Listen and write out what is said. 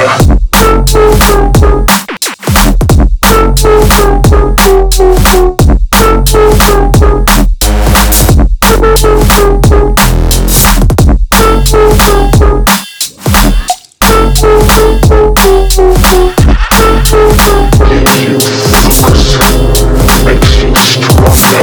Yeah.